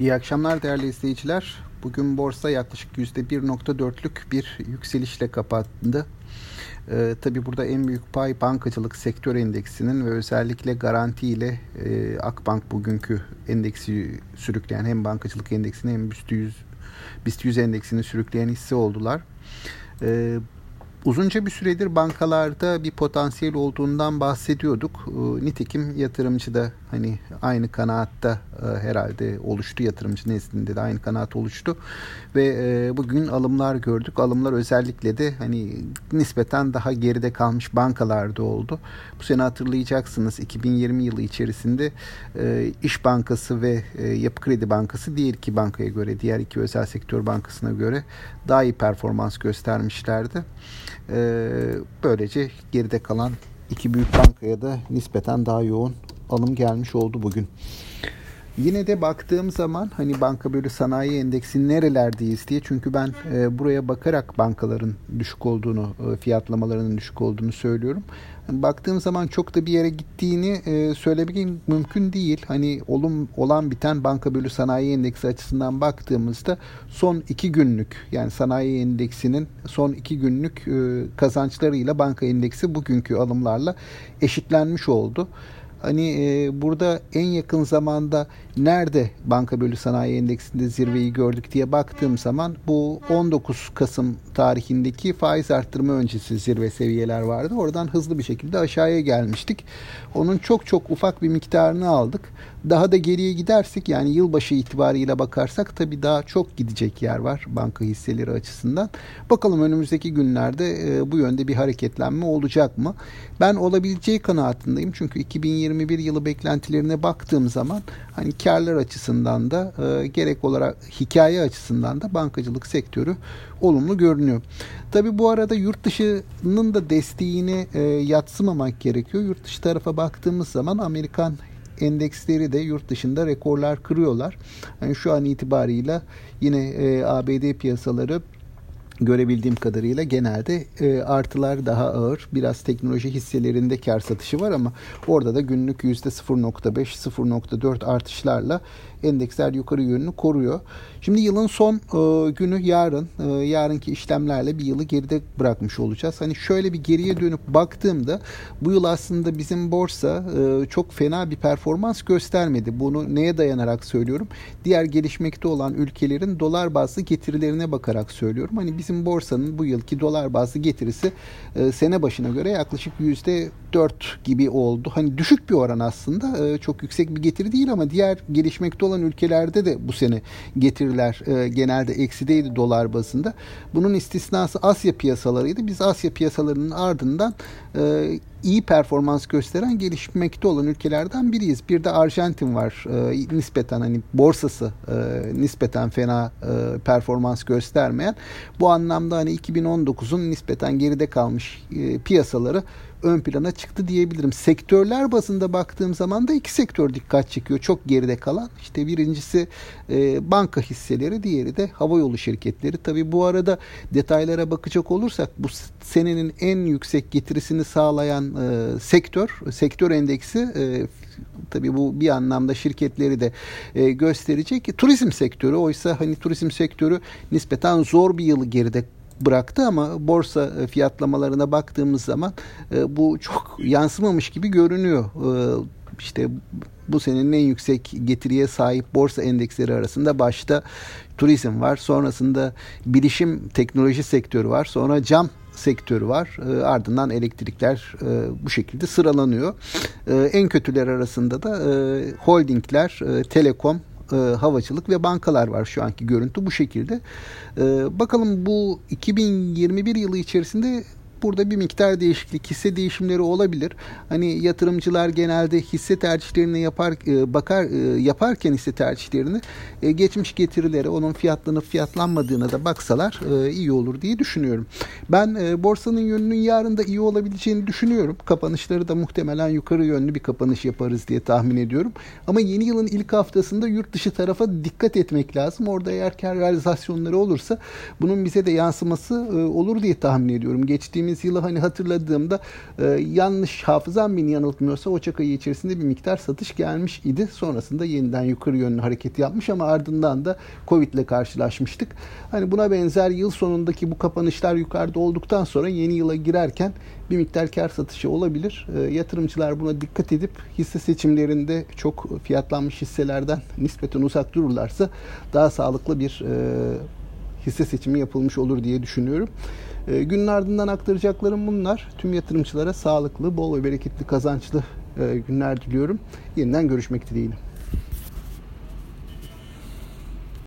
İyi akşamlar değerli izleyiciler. Bugün borsa yaklaşık %1.4'lük bir yükselişle kapattı. Ee, tabii burada en büyük pay bankacılık sektör endeksinin ve özellikle garanti ile e, Akbank bugünkü endeksi sürükleyen hem bankacılık endeksini hem BIST 100, BIST 100 endeksini sürükleyen hisse oldular. Ee, Uzunca bir süredir bankalarda bir potansiyel olduğundan bahsediyorduk. Ee, nitekim yatırımcı da hani aynı kanaatta e, herhalde oluştu. Yatırımcı nezdinde de aynı kanaat oluştu. Ve e, bugün alımlar gördük. Alımlar özellikle de hani nispeten daha geride kalmış bankalarda oldu. Bu sene hatırlayacaksınız 2020 yılı içerisinde e, İş Bankası ve Yapı Kredi Bankası diğer iki bankaya göre, diğer iki özel sektör bankasına göre daha iyi performans göstermişlerdi. Ee, böylece geride kalan iki büyük bankaya da nispeten daha yoğun alım gelmiş oldu bugün. Yine de baktığım zaman hani banka böyle sanayi endeksi nerelerdeyiz diye çünkü ben e, buraya bakarak bankaların düşük olduğunu, e, fiyatlamalarının düşük olduğunu söylüyorum. Yani baktığım zaman çok da bir yere gittiğini e, söylemek mümkün değil. Hani olum olan biten banka bölü sanayi endeksi açısından baktığımızda son iki günlük yani sanayi endeksinin son iki günlük e, kazançlarıyla banka endeksi bugünkü alımlarla eşitlenmiş oldu. Hani e, burada en yakın zamanda nerede banka bölü sanayi endeksinde zirveyi gördük diye baktığım zaman bu 19 Kasım tarihindeki faiz arttırma öncesi zirve seviyeler vardı. Oradan hızlı bir şekilde aşağıya gelmiştik. Onun çok çok ufak bir miktarını aldık. Daha da geriye gidersek yani yılbaşı itibariyle bakarsak tabii daha çok gidecek yer var banka hisseleri açısından. Bakalım önümüzdeki günlerde e, bu yönde bir hareketlenme olacak mı? Ben olabileceği kanaatindeyim. Çünkü 2021 yılı beklentilerine baktığım zaman hani karlar açısından da e, gerek olarak hikaye açısından da bankacılık sektörü olumlu görünüyor. Tabii bu arada yurt dışının da desteğini e, yatsımamak gerekiyor. Yurt dışı tarafa baktığımız zaman Amerikan endeksleri de yurt dışında rekorlar kırıyorlar. Yani şu an itibarıyla yine e, ABD piyasaları görebildiğim kadarıyla genelde e, artılar daha ağır. Biraz teknoloji hisselerinde kar satışı var ama orada da günlük %0.5 0.4 artışlarla endeksler yukarı yönünü koruyor. Şimdi yılın son e, günü yarın, e, yarınki işlemlerle bir yılı geride bırakmış olacağız. Hani şöyle bir geriye dönüp baktığımda bu yıl aslında bizim borsa e, çok fena bir performans göstermedi. Bunu neye dayanarak söylüyorum? Diğer gelişmekte olan ülkelerin dolar bazlı getirilerine bakarak söylüyorum. Hani bizim borsanın bu yılki dolar bazlı getirisi e, sene başına göre yaklaşık yüzde 4 gibi oldu. Hani düşük bir oran aslında. E, çok yüksek bir getiri değil ama diğer gelişmekte olan ülkelerde de bu sene getiriler e, genelde eksideydi dolar bazında. Bunun istisnası Asya piyasalarıydı. Biz Asya piyasalarının ardından e, iyi performans gösteren gelişmekte olan ülkelerden biriyiz. Bir de Arjantin var. E, nispeten hani borsası e, nispeten fena e, performans göstermeyen. Bu anlamda hani 2019'un nispeten geride kalmış e, piyasaları ön plana çıktı diyebilirim. Sektörler bazında baktığım zaman da iki sektör dikkat çekiyor. Çok geride kalan. İşte birincisi e, banka hisseleri, diğeri de havayolu şirketleri. Tabii bu arada detaylara bakacak olursak bu senenin en yüksek getirisini sağlayan e, sektör, sektör endeksi e, tabii bu bir anlamda şirketleri de e, gösterecek. Turizm sektörü oysa hani turizm sektörü nispeten zor bir yılı geride bıraktı ama borsa e, fiyatlamalarına baktığımız zaman e, bu çok yansımamış gibi görünüyor. E, işte bu senenin en yüksek getiriye sahip borsa endeksleri arasında başta turizm var. Sonrasında bilişim teknoloji sektörü var. Sonra cam sektörü var. E, ardından elektrikler e, bu şekilde sıralanıyor. E, en kötüler arasında da e, holdingler, e, telekom, e, havacılık ve bankalar var şu anki görüntü bu şekilde. E, bakalım bu 2021 yılı içerisinde burada bir miktar değişiklik, hisse değişimleri olabilir. Hani yatırımcılar genelde hisse tercihlerini yapar e, bakar e, yaparken hisse tercihlerini e, geçmiş getirileri, onun fiyatlanıp fiyatlanmadığına da baksalar iyi olur diye düşünüyorum. Ben borsanın yönünün yarın da iyi olabileceğini düşünüyorum. Kapanışları da muhtemelen yukarı yönlü bir kapanış yaparız diye tahmin ediyorum. Ama yeni yılın ilk haftasında yurt dışı tarafa dikkat etmek lazım. Orada eğer kar realizasyonları olursa bunun bize de yansıması olur diye tahmin ediyorum. Geçtiğimiz geçtiğimiz yılı hani hatırladığımda e, yanlış hafızam beni yanıltmıyorsa Ocak ayı içerisinde bir miktar satış gelmiş idi. Sonrasında yeniden yukarı yönlü hareket yapmış ama ardından da Covid ile karşılaşmıştık. Hani buna benzer yıl sonundaki bu kapanışlar yukarıda olduktan sonra yeni yıla girerken bir miktar kar satışı olabilir. E, yatırımcılar buna dikkat edip hisse seçimlerinde çok fiyatlanmış hisselerden nispeten uzak dururlarsa daha sağlıklı bir e, hisse seçimi yapılmış olur diye düşünüyorum. E, günün ardından aktaracaklarım bunlar. Tüm yatırımcılara sağlıklı, bol ve bereketli, kazançlı e, günler diliyorum. Yeniden görüşmek dileğiyle.